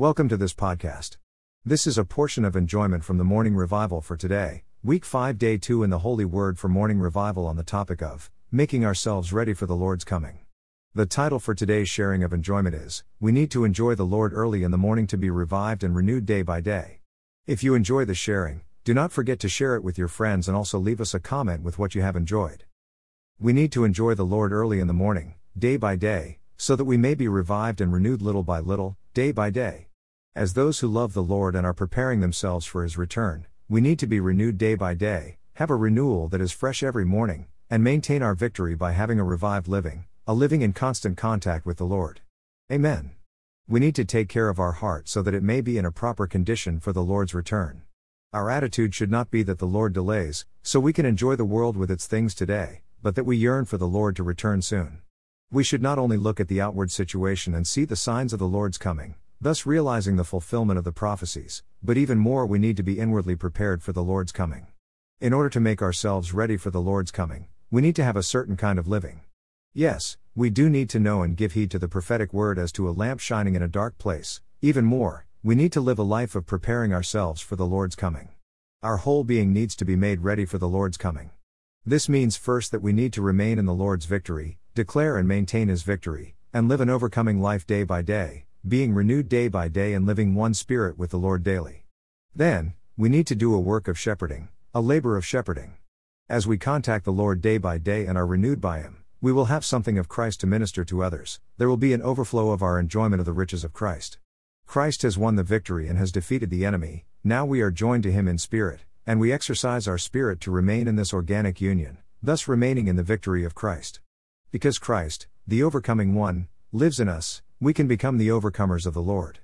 Welcome to this podcast. This is a portion of enjoyment from the morning revival for today, week 5, day 2 in the Holy Word for morning revival on the topic of making ourselves ready for the Lord's coming. The title for today's sharing of enjoyment is We Need to Enjoy the Lord Early in the Morning to be Revived and Renewed Day by Day. If you enjoy the sharing, do not forget to share it with your friends and also leave us a comment with what you have enjoyed. We need to enjoy the Lord early in the morning, day by day, so that we may be revived and renewed little by little, day by day. As those who love the Lord and are preparing themselves for His return, we need to be renewed day by day, have a renewal that is fresh every morning, and maintain our victory by having a revived living, a living in constant contact with the Lord. Amen. We need to take care of our heart so that it may be in a proper condition for the Lord's return. Our attitude should not be that the Lord delays, so we can enjoy the world with its things today, but that we yearn for the Lord to return soon. We should not only look at the outward situation and see the signs of the Lord's coming, thus realizing the fulfillment of the prophecies, but even more we need to be inwardly prepared for the Lord's coming. In order to make ourselves ready for the Lord's coming, we need to have a certain kind of living. Yes, we do need to know and give heed to the prophetic word as to a lamp shining in a dark place, even more, we need to live a life of preparing ourselves for the Lord's coming. Our whole being needs to be made ready for the Lord's coming. This means first that we need to remain in the Lord's victory, declare and maintain His victory, and live an overcoming life day by day, being renewed day by day and living one spirit with the Lord daily. Then, we need to do a work of shepherding, a labor of shepherding. As we contact the Lord day by day and are renewed by Him, we will have something of Christ to minister to others, there will be an overflow of our enjoyment of the riches of Christ. Christ has won the victory and has defeated the enemy, now we are joined to Him in spirit, and we exercise our spirit to remain in this organic union, thus remaining in the victory of Christ. Because Christ, the overcoming one, lives in us, we can become the overcomers of the Lord.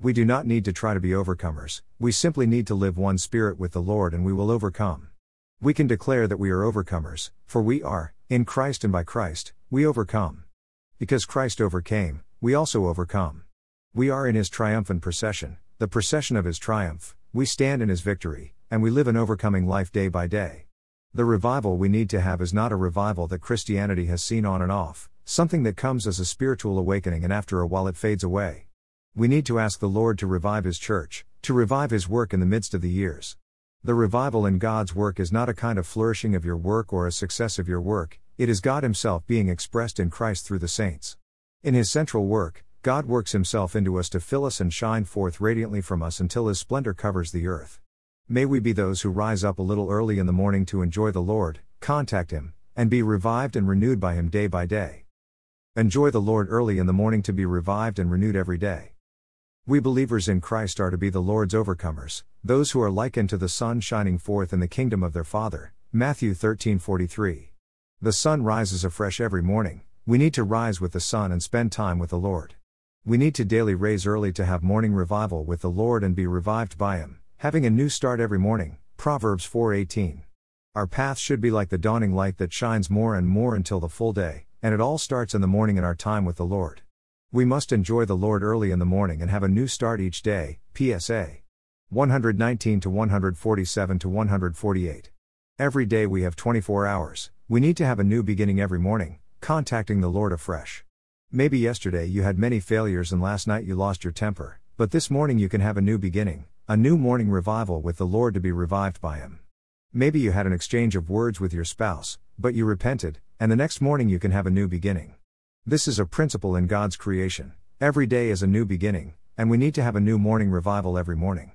We do not need to try to be overcomers, we simply need to live one spirit with the Lord and we will overcome. We can declare that we are overcomers, for we are, in Christ and by Christ, we overcome. Because Christ overcame, we also overcome. We are in his triumphant procession, the procession of his triumph, we stand in his victory, and we live an overcoming life day by day. The revival we need to have is not a revival that Christianity has seen on and off, something that comes as a spiritual awakening and after a while it fades away. We need to ask the Lord to revive His church, to revive His work in the midst of the years. The revival in God's work is not a kind of flourishing of your work or a success of your work, it is God Himself being expressed in Christ through the saints. In His central work, God works Himself into us to fill us and shine forth radiantly from us until His splendor covers the earth. May we be those who rise up a little early in the morning to enjoy the Lord, contact Him, and be revived and renewed by Him day by day. Enjoy the Lord early in the morning to be revived and renewed every day. We believers in Christ are to be the Lord's overcomers, those who are likened to the sun shining forth in the kingdom of their Father. Matthew 13:43. The sun rises afresh every morning. We need to rise with the sun and spend time with the Lord. We need to daily raise early to have morning revival with the Lord and be revived by him having a new start every morning. Proverbs 4:18. Our path should be like the dawning light that shines more and more until the full day, and it all starts in the morning in our time with the Lord. We must enjoy the Lord early in the morning and have a new start each day. PSA 119 to 147 to 148. Every day we have 24 hours. We need to have a new beginning every morning, contacting the Lord afresh. Maybe yesterday you had many failures and last night you lost your temper, but this morning you can have a new beginning, a new morning revival with the Lord to be revived by Him. Maybe you had an exchange of words with your spouse, but you repented, and the next morning you can have a new beginning. This is a principle in God's creation. Every day is a new beginning, and we need to have a new morning revival every morning.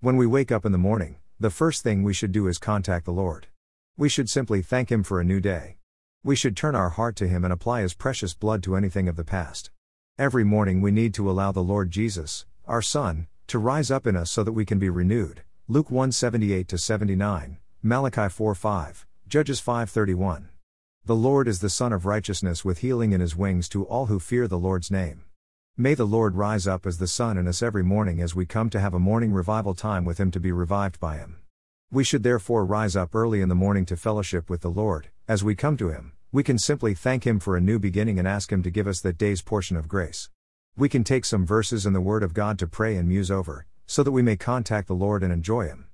When we wake up in the morning, the first thing we should do is contact the Lord. We should simply thank Him for a new day. We should turn our heart to Him and apply His precious blood to anything of the past. Every morning we need to allow the Lord Jesus, our Sun, to rise up in us so that we can be renewed. Luke 178 79, Malachi 4 5, Judges 5:31. The Lord is the Sun of righteousness with healing in his wings to all who fear the Lord's name. May the Lord rise up as the sun in us every morning as we come to have a morning revival time with him to be revived by him. We should therefore rise up early in the morning to fellowship with the Lord. As we come to him, we can simply thank him for a new beginning and ask him to give us that day's portion of grace. We can take some verses in the Word of God to pray and muse over, so that we may contact the Lord and enjoy Him.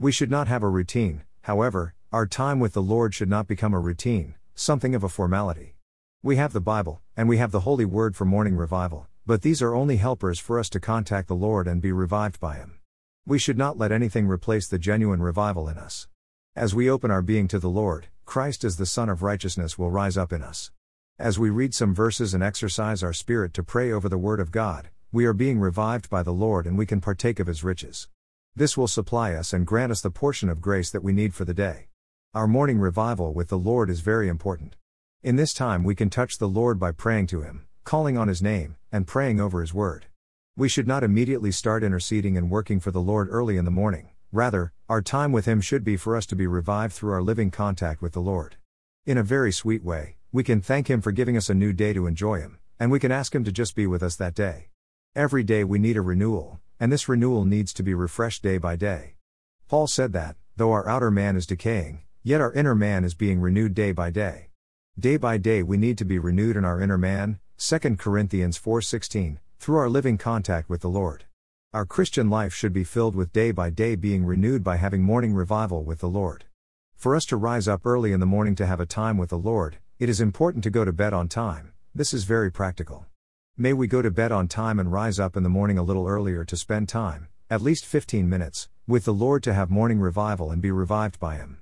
We should not have a routine, however, our time with the Lord should not become a routine, something of a formality. We have the Bible, and we have the Holy Word for morning revival, But these are only helpers for us to contact the Lord and be revived by Him. We should not let anything replace the genuine revival in us. As we open our being to the Lord, Christ as the Sun of Righteousness will rise up in us. As we read some verses and exercise our spirit to pray over the Word of God, we are being revived by the Lord and we can partake of His riches. This will supply us and grant us the portion of grace that we need for the day. Our morning revival with the Lord is very important. In this time, we can touch the Lord by praying to Him, calling on His name, and praying over His word. We should not immediately start interceding and working for the Lord early in the morning. Rather, our time with Him should be for us to be revived through our living contact with the Lord. In a very sweet way, we can thank Him for giving us a new day to enjoy Him, and we can ask Him to just be with us that day. Every day we need a renewal, and this renewal needs to be refreshed day by day. Paul said that, though our outer man is decaying, yet our inner man is being renewed day by day. Day by day we need to be renewed in our inner man, 2 Corinthians 4:16, through our living contact with the Lord. Our Christian life should be filled with day by day being renewed by having morning revival with the Lord. For us to rise up early in the morning to have a time with the Lord, it is important to go to bed on time. This is very practical. May we go to bed on time and rise up in the morning a little earlier to spend time, at least 15 minutes, with the Lord to have morning revival and be revived by Him.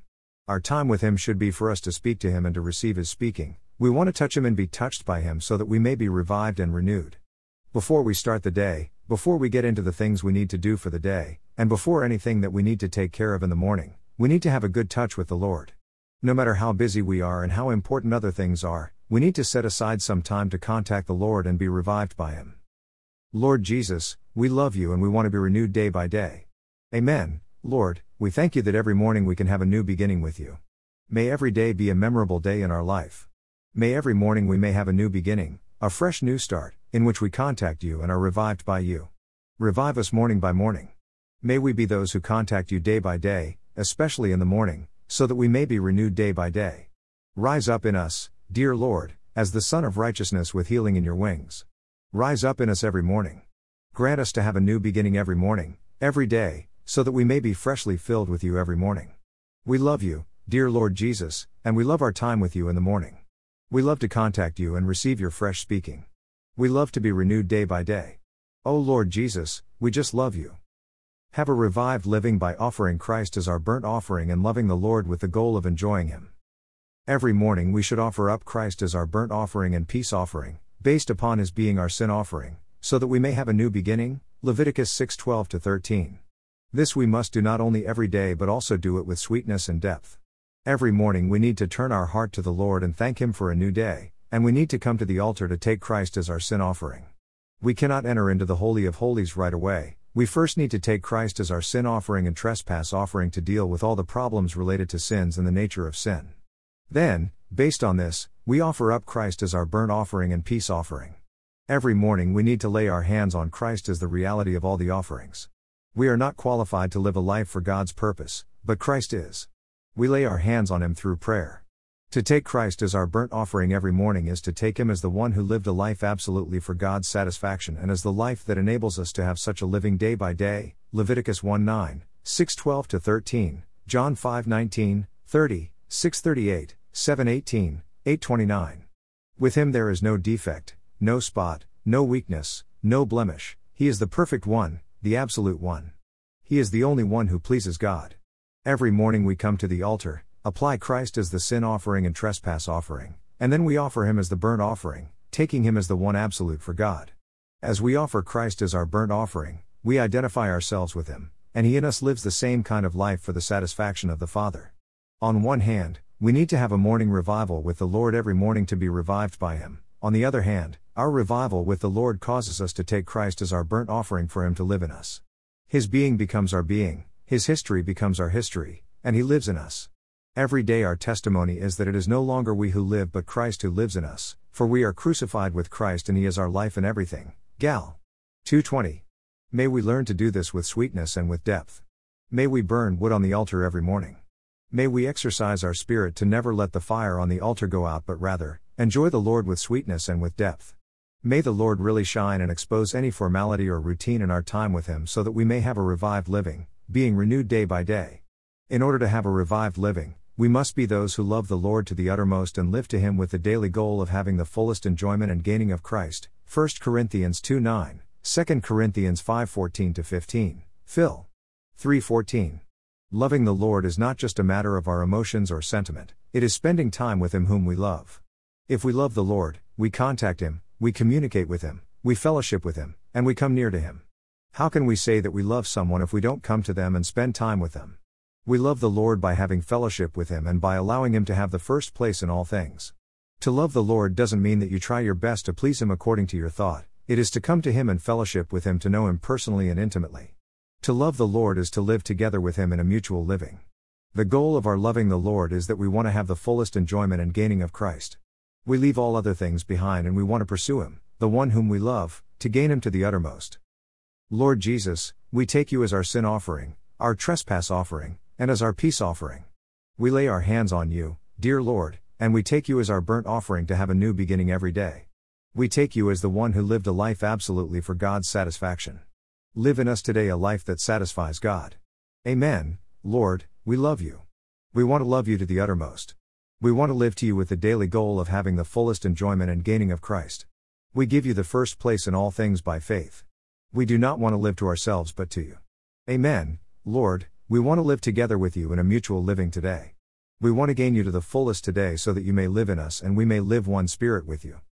Our time with Him should be for us to speak to Him and to receive His speaking. We want to touch Him and be touched by Him so that we may be revived and renewed. Before we start the day, before we get into the things we need to do for the day, and before anything that we need to take care of in the morning, we need to have a good touch with the Lord. No matter how busy we are and how important other things are, we need to set aside some time to contact the Lord and be revived by Him. Lord Jesus, we love you and we want to be renewed day by day. Amen. Lord, we thank you that every morning we can have a new beginning with you. May every day be a memorable day in our life. May every morning we may have a new beginning, a fresh new start, in which we contact you and are revived by you. Revive us morning by morning. May we be those who contact you day by day, especially in the morning, so that we may be renewed day by day. Rise up in us, dear Lord, as the Sun of Righteousness with healing in your wings. Rise up in us every morning. Grant us to have a new beginning every morning, every day, so that we may be freshly filled with you every morning. We love you, dear Lord Jesus, and we love our time with you in the morning. We love to contact you and receive your fresh speaking. We love to be renewed day by day. Oh Lord Jesus, we just love you. Have a revived living by offering Christ as our burnt offering and loving the Lord with the goal of enjoying Him. Every morning we should offer up Christ as our burnt offering and peace offering, based upon His being our sin offering, so that we may have a new beginning. Leviticus 6 12 13. This we must do not only every day but also do it with sweetness and depth. Every morning we need to turn our heart to the Lord and thank Him for a new day, and we need to come to the altar to take Christ as our sin offering. We cannot enter into the Holy of Holies right away, we first need to take Christ as our sin offering and trespass offering to deal with all the problems related to sins and the nature of sin. Then, based on this, we offer up Christ as our burnt offering and peace offering. Every morning we need to lay our hands on Christ as the reality of all the offerings. We are not qualified to live a life for God's purpose, but Christ is. We lay our hands on Him through prayer. To take Christ as our burnt offering every morning is to take Him as the one who lived a life absolutely for God's satisfaction and as the life that enables us to have such a living day by day. Leviticus 1 9, 6 12 13, John 5 19, 30, 6 38, 7 18, 8 29. With Him there is no defect, no spot, no weakness, no blemish, He is the perfect one, the absolute one. He is the only one who pleases God. Every morning we come to the altar, apply Christ as the sin offering and trespass offering, and then we offer him as the burnt offering, taking him as the one absolute for God. As we offer Christ as our burnt offering, we identify ourselves with him, and he in us lives the same kind of life for the satisfaction of the Father. On one hand, we need to have a morning revival with the Lord every morning to be revived by him. On the other hand, our revival with the Lord causes us to take Christ as our burnt offering for him to live in us. His being becomes our being, his history becomes our history, and he lives in us. Every day our testimony is that it is no longer we who live but Christ who lives in us, for we are crucified with Christ and he is our life and everything. Gal. 220. May we learn to do this with sweetness and with depth. May we burn wood on the altar every morning. May we exercise our spirit to never let the fire on the altar go out but rather, enjoy the Lord with sweetness and with depth. May the Lord really shine and expose any formality or routine in our time with Him so that we may have a revived living, being renewed day by day. In order to have a revived living, we must be those who love the Lord to the uttermost and live to Him with the daily goal of having the fullest enjoyment and gaining of Christ, 1 Corinthians 2 9, 2 Corinthians 5 14 15, Phil. 3 14. Loving the Lord is not just a matter of our emotions or sentiment, it is spending time with Him whom we love. If we love the Lord, we contact Him, we communicate with Him, we fellowship with Him, and we come near to Him. How can we say that we love someone if we don't come to them and spend time with them? We love the Lord by having fellowship with Him and by allowing Him to have the first place in all things. To love the Lord doesn't mean that you try your best to please Him according to your thought, it is to come to Him and fellowship with Him to know Him personally and intimately. To love the Lord is to live together with Him in a mutual living. The goal of our loving the Lord is that we want to have the fullest enjoyment and gaining of Christ. We leave all other things behind and we want to pursue Him, the one whom we love, to gain Him to the uttermost. Lord Jesus, we take you as our sin offering, our trespass offering, and as our peace offering. We lay our hands on you, dear Lord, and we take you as our burnt offering to have a new beginning every day. We take you as the one who lived a life absolutely for God's satisfaction. Live in us today a life that satisfies God. Amen, Lord, we love you. We want to love you to the uttermost. We want to live to you with the daily goal of having the fullest enjoyment and gaining of Christ. We give you the first place in all things by faith. We do not want to live to ourselves but to you. Amen, Lord, we want to live together with you in a mutual living today. We want to gain you to the fullest today so that you may live in us and we may live one spirit with you.